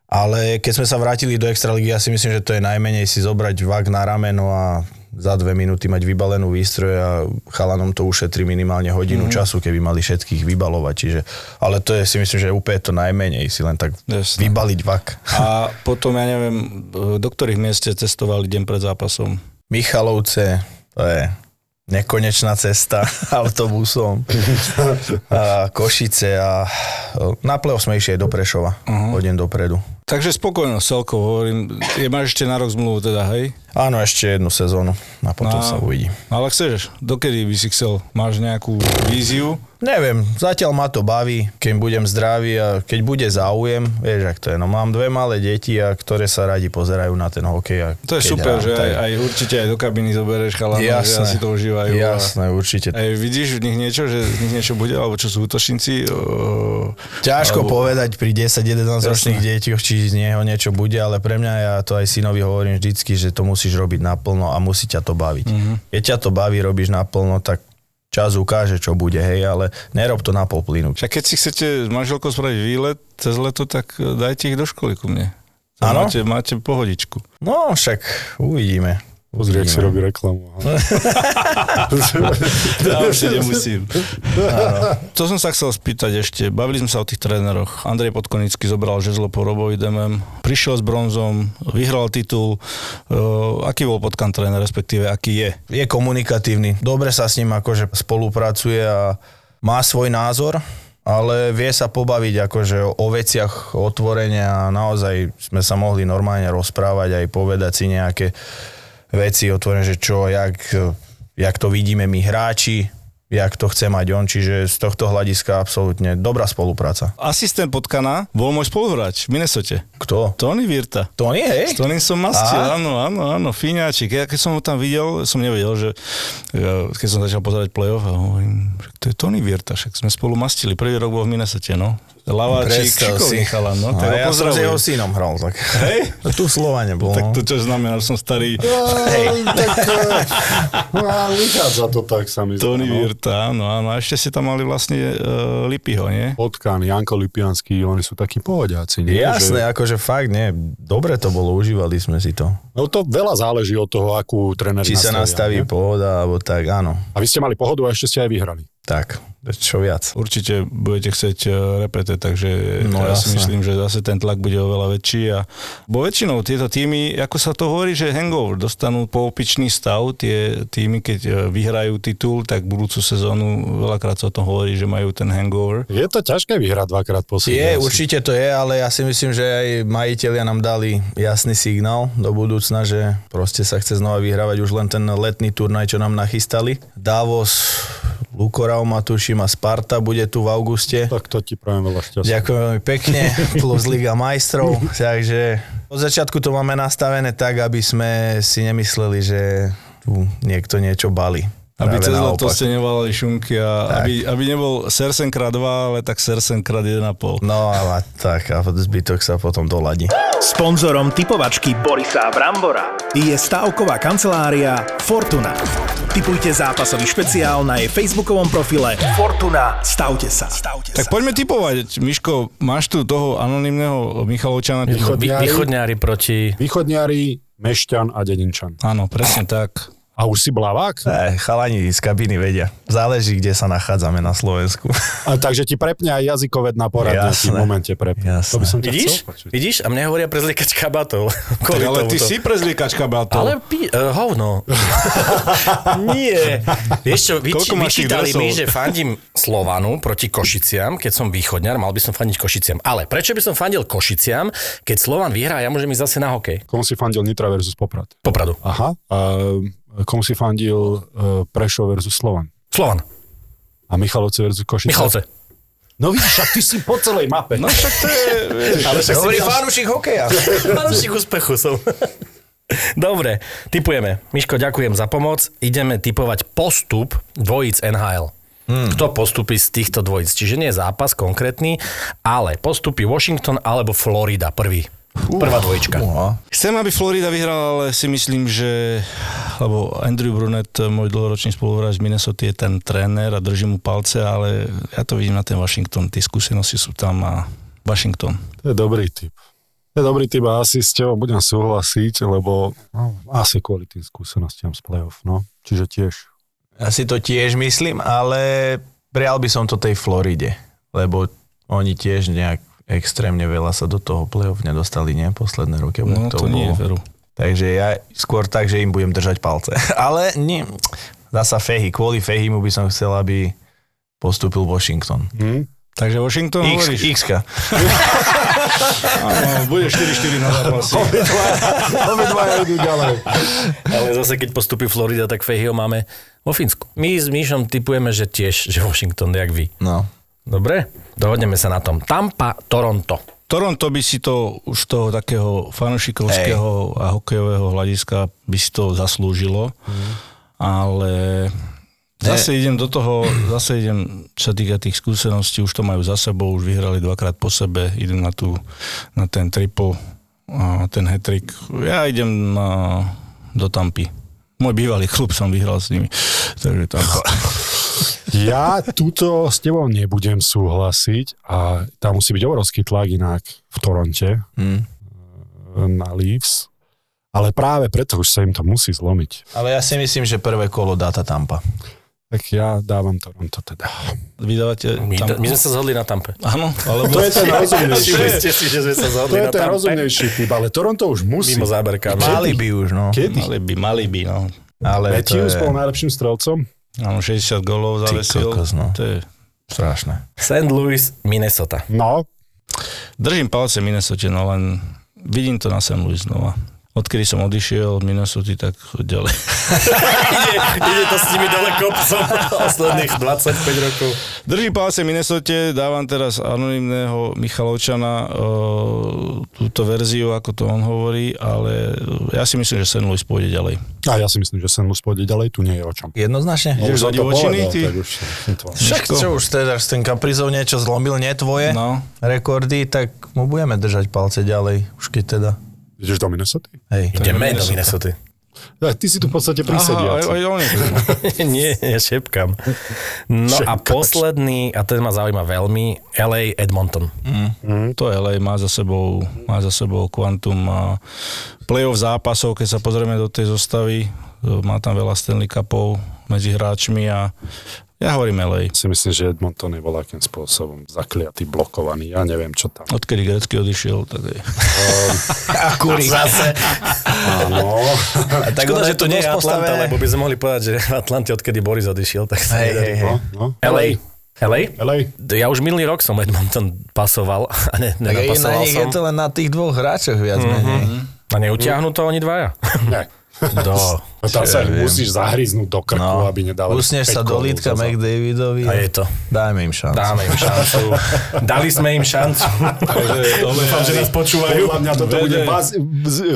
Ale keď sme sa vrátili do Extraligy, ja si myslím, že to je najmenej si zobrať vak na rameno a za dve minúty mať vybalenú výstroj a chalanom to ušetrí minimálne hodinu mm-hmm. času, keby mali všetkých vybalovať. Čiže, ale to je si myslím, že úplne to najmenej si len tak Jasné. vybaliť vak. A potom, ja neviem, do ktorých miest ste cestovali deň pred zápasom? Michalovce, to je nekonečná cesta autobusom. A Košice a na play-off sme išli aj do Prešova, uh-huh. hodin dopredu. Takže spokojnosť celkovo, hovorím. Je, máš ešte na rok zmluvu teda, hej? Áno, ešte jednu sezónu a potom No. sa uvidí. Ale chceš, dokedy by si chcel? Máš nejakú víziu? Neviem, zatiaľ ma to baví, keď budem zdravý a keď bude záujem, vieš, ak to je. No mám dve malé deti, a ktoré sa radi pozerajú na ten hokej. A To je super, hrám, že aj, aj určite aj do kabiny zoberieš chalanov, že asi to užívajú. a- jasné, určite. Aj vidíš v nich niečo, že z nich niečo bude, alebo čo sú útočníci? O... Ťažko Alebo- povedať pri 10-11 ročných deťoch, či z neho niečo bude, ale pre mňa ja to aj synovi hovorím vždycky, že to musíš robiť naplno a musí ťa to baviť. Mhm. Mm-hmm. Keď ťa to baví, robíš naplno, tak čas ukáže, čo bude, hej, ale nerob to na pol plynu. Však keď si chcete s manželkou spraviť výlet cez leto, tak e, dajte ich do školy ku mne. Áno? Máte, máte pohodičku. No, však uvidíme. Pozri, ak si Uvidíme. robí reklamu. Ja už si nemusím. To som sa chcel spýtať ešte. Bavili sme sa o tých tréneroch. Andrej Podkonický zobral žezlo po Robovi Demem, prišiel s bronzom, vyhral titul. Uh, aký bol Potkan tréner, respektíve aký je? Je komunikatívny, dobre sa s ním akože spolupracuje a má svoj názor, ale vie sa pobaviť akože o veciach otvorenia a naozaj sme sa mohli normálne rozprávať aj povedať si nejaké veci otvorené, že čo, jak, jak to vidíme my hráči, jak to chce mať on, čiže z tohto hľadiska absolútne dobrá spolupráca. Asistent Potkana bol môj spoluhráč v Minnesote. Kto? Tony Virta. Tony, hej? S Toným som mastil, Aha. áno, áno, áno, fíňačik. Ja keď som ho tam videl, som nevedel, že ja, keď som začal pozerať play-off, a hovorím, že to je Tony Virta, však sme spolu mastili. Prvý rok bol v Minnesote, no. Laváčik, šikovný chalan, no. Tak ho a ja som s jeho synom hral, tak. Hej? Tu Slovane bol. Tak no. to čo znamená, že som starý Hej. tak, no, a vychádza to tak, sa mi Tony no. Virta, áno. A ešte ste tam mali vlastne uh, Lipiho, nie? Potkan, Janko Lipianský, oni sú takí pohodiaci. Nie? Jasné, Že, akože fakt, nie, dobre to bolo, užívali sme si to. no to veľa záleží od toho, akú tréner Či sa nastaví nie? pohoda, alebo tak, áno. A vy ste mali pohodu a ešte ste aj vyhrali. Tak, čo viac. Určite budete chcieť uh, repete, takže No, ja si myslím, že zase ten tlak bude oveľa väčší. A, bo väčšinou tieto týmy, ako sa to hovorí, že hangover, dostanú poopičný stav, tie týmy, keď uh, vyhrajú titul, tak budúcu sezónu, veľakrát sa o tom hovorí, že majú ten hangover. Je to ťažké vyhrať dvakrát po sebe. Je, asi. určite to je, ale ja si myslím, že aj majiteľia nám dali jasný signál do budúcna, že proste sa chce znova vyhrávať už len ten letný turnaj, čo nám nachystali. Davos, Lukorauma, tuším, a Sparta bude tu v auguste. Tak to ti prajem veľa šťastia. Ďakujem veľmi pekne, plus Liga majstrov, takže od začiatku to máme nastavené tak, aby sme si nemysleli, že tu niekto niečo bali. Aby cez leto ste nevalali šunky a Tak. aby, aby nebol Sersen krát 2, ale tak Sersen krát 1,5. No a tak, a zbytok sa potom doladí. Sponzorom typovačky Borisa Brambora je stavková kancelária Fortuna. Typujte zápasový špeciál na jej facebookovom profile Fortuna. Stavte sa. Stavte Tak poďme typovať. Miško, máš tu toho anonimného Michalovčana? Východniari, východňári proti... východniari, Mešťan a Dedinčan. Áno, presne tak. A už si blavák? E, chalani z kabiny vedia. Záleží, kde sa nachádzame na Slovensku. A, takže ti prepne aj jazykové na poradne, v momente prepne. Jasné. To by som ťa Vidíš? chcel. Vidíš? A mne hovoria prezliekať kabátov. Tak, Kvôli ale ty tomuto. si prezliekačka batov. Ale pi- uh, hovno. Nie. Vieš čo, vyč- vyčítali mi, že fandím Slovanu proti Košiciam, keď som východňar, mal by som fandiť Košiciam. Ale prečo by som fandil Košiciam, keď Slovan vyhrá, ja môžem ísť zase na hokej? Komu si fandil Nitra versus Poprad? Popradu. Aha. A komu si fandil uh, Prešov versus Slovan? Slovan. A Michalovce versus Košice? Michalovce. No vidíš, ty si po celej mape. No však to je, vieš, Ale však Hovorí fanúšik hokeja. Fanúšik úspechu som. Dobre, typujeme. Miško, ďakujem za pomoc. Ideme typovať postup dvojíc NHL. Hmm. Kto postupí z týchto dvojíc? Čiže nie je zápas konkrétny, ale postupí Washington alebo Florida prvý. Prvá dvojička. Chcem, aby Florida vyhrala, ale si myslím, že lebo Andrew Brunet, môj dlhoročný spoluhráč z Minnesota, je ten tréner a držím mu palce, ale ja to vidím na ten Washington, tie skúsenosti sú tam a Washington. To je dobrý typ. To je dobrý typ a asi s tebou budem súhlasiť, lebo no, asi kvôli tým skúsenostiam z play-off, no. Čiže tiež. Ja si to tiež myslím, ale prijal by som to tej Floride, lebo oni tiež nejak extrémne veľa sa do toho play-off nedostali, nie? Posledné roky. No jak to nie je veru. Takže ja skôr tak, že im budem držať palce. Ale nie, zasa Fehy, kvôli Fehimu by som chcel, aby postúpil Washington. Hm? Takže Washington X, hovoríš? X-ka. Áno, bude 4-4 na zápasy. Obidvaja idú ďalej. Ale zase, keď postupí Florida, tak Fehio máme vo Fínsku. My s Míšom typujeme, že tiež, že Washington, jak vy. No. Dobre? Dohodneme sa na tom. Tampa, Toronto. Toronto by si to už toho takého fanušikovského a hokejového hľadiska by si to zaslúžilo, ale zase idem do toho, zase idem, čo sa týka tých skúseností, už to majú za sebou, už vyhrali dvakrát po sebe, idem na, tú, na ten triple, ten hetrik. Ja idem na, do Tampy. Môj bývalý klub som vyhral s nimi, takže Tampa. Ja túto s tebou nebudem súhlasiť a tam musí byť obrovský tlak inak v Toronte Hm. na Leafs. Ale práve preto už sa im to musí zlomiť. Ale ja si myslím, že prvé kolo dá tá Tampa. Tak ja dávam Toronto teda. Vydávate My, Tampu? my sme sa zhodli na Tampe. Áno, alebo... To je ten rozumnejší. Všimli ste si, že sme sa To zhodli je na ten Tampe. rozumnejší typ, ale Toronto už musí. Mimo záberka. Mali by už, no. Kedy? Mali by, mali by, no. Ale to Matthews je... bol najlepším strelcom. Áno, 60 golov zavesil. kokos, no. To je Strašné. St. Louis, Minnesota. No, Držím palce Minnesota, no len vidím to na St. Louis znova. Odkedy som odišiel od Minnesota, tak ďalej. ide, ide to s nimi dole kopcom posledných 25 rokov. Držím palce Minnesota, dávam teraz anonimného Michalovčana e, túto verziu, ako to on hovorí, ale ja si myslím, že St. Louis pôjde ďalej. a ja si myslím, že St. Louis pôjde ďalej, tu nie je o čom. Jednoznačne? Ideš Už do divočiny, ty? už to... Však čo už teda, s tým kaprizou niečo zlomil, nie tvoje No. rekordy, tak mu budeme držať palce ďalej, už keď teda. Ideš do Minnesota? Hej. Ideme do Minnesota. Ja, ty si tu v podstate Aha, aj, prisediaci. aj on je. Nie, ja šepkam. No a posledný, a ten ma zaujíma veľmi, LA Edmonton. To LA má za sebou, má za sebou kvantum a playoff zápasov, keď sa pozrieme do tej zostavy, má tam veľa Stanley Cupov medzi hráčmi a ja hovorím LA. Si myslím, že Edmonton je voľakým spôsobom zakliatý, blokovaný. Ja neviem, čo tam. Odkedy Grecky odišiel, tak je. A kúri. Zase. Áno. A tak Škoda, že to nie je Atlanta, postavené. lebo by sme mohli povedať, že v Atlante, odkedy Boris odišiel, tak sa hej, hej. No, no. LA. LA? LA. Ja už minulý rok som Edmonton pasoval a ne, Tak aj na nenapasoval nich som. je to len na tých dvoch hráčoch viac menej. A neutiahnu to oni dvaja? Ne. Do. No tam sa viem. musíš zahryznúť do krku, No. aby nedávali Usneš sa do lítka McDavidovi. A je to. Dajme im šancu. Dáme im šancu. Dali sme im šancu. Dúfam, že nás počúvajú. Podľa mňa toto bude vaz,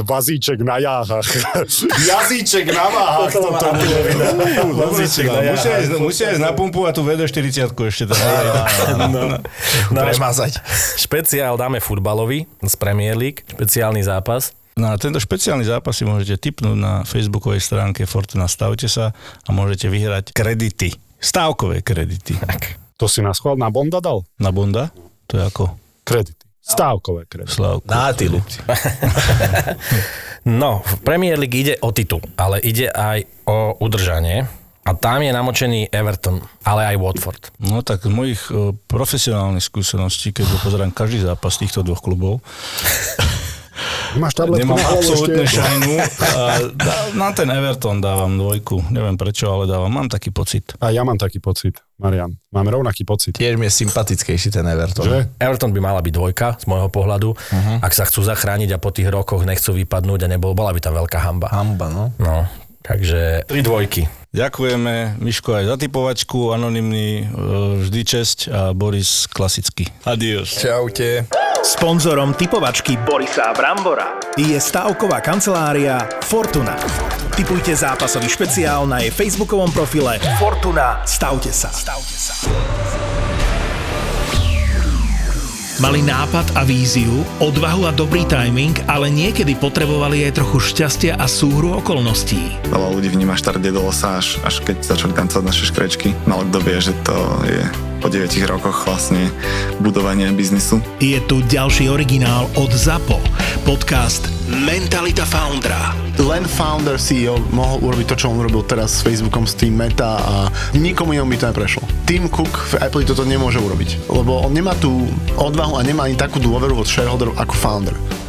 vazíček na jáhach. Jazyček na váhach. Toto Antilovina. Vazíček na jáhach. Musia ísť, musia ísť na pumpu a tu VD40 ešte tam. No, no, Premazať. špeciál dáme futbalový z Premier League, špeciálny zápas. Na tento špeciálny zápas si môžete tipnúť na facebookovej stránke Fortuna Stavte sa a môžete vyhrať kredity. Stávkové kredity. To si nás chval na Bonda dal? Na Bonda? To je ako Kredity. Stávkové kredity. Slavku. Na Atilu. No, v Premier League ide o titul, ale ide aj o udržanie. A tam je namočený Everton, ale aj Watford. No tak z mojich e, profesionálnych skúseností, keď pozerám každý zápas týchto dvoch klubov, Máš tabletku nemám absolútne šajnu. Na ten Everton dávam dvojku. Neviem prečo, ale dávam. Mám taký pocit. A ja mám taký pocit, Marian. Máme rovnaký pocit. Tiež mi je sympatickejší ten Everton. Že? Everton by mala byť dvojka z môjho pohľadu. Uh-huh. Ak sa chcú zachrániť a po tých rokoch nechcú vypadnúť a nebol, bola by tam veľká hamba. Hamba, no. No, takže tri dvojky. Ďakujeme, Miško, aj za typovačku, anonymný, e, vždy česť a Boris klasicky. Adios. Čaute. Sponzorom typovačky Borisa Brambora je stavková kancelária Fortuna. Typujte zápasový špeciál na jej facebookovom profile Fortuna. Stavte sa. Stavte sa. Mali nápad a víziu, odvahu a dobrý timing, ale niekedy potrebovali aj trochu šťastia a súhru okolností. Veľa ľudí vníma štart Dedolosa až, až keď začali tancovať naše škrečky. Malo kto vie, že to je po 9 rokoch vlastne budovania biznisu. Je tu ďalší originál od ZAPO. Podcast Mentalita Foundra. len founder CEO mohol urobiť to, čo on urobil teraz s Facebookom, s tým Meta a nikomu inom by to neprešlo. Tim Cook v Apple toto nemôže urobiť, lebo on nemá tú odvahu a nemá ani takú dôveru od shareholderov ako founder.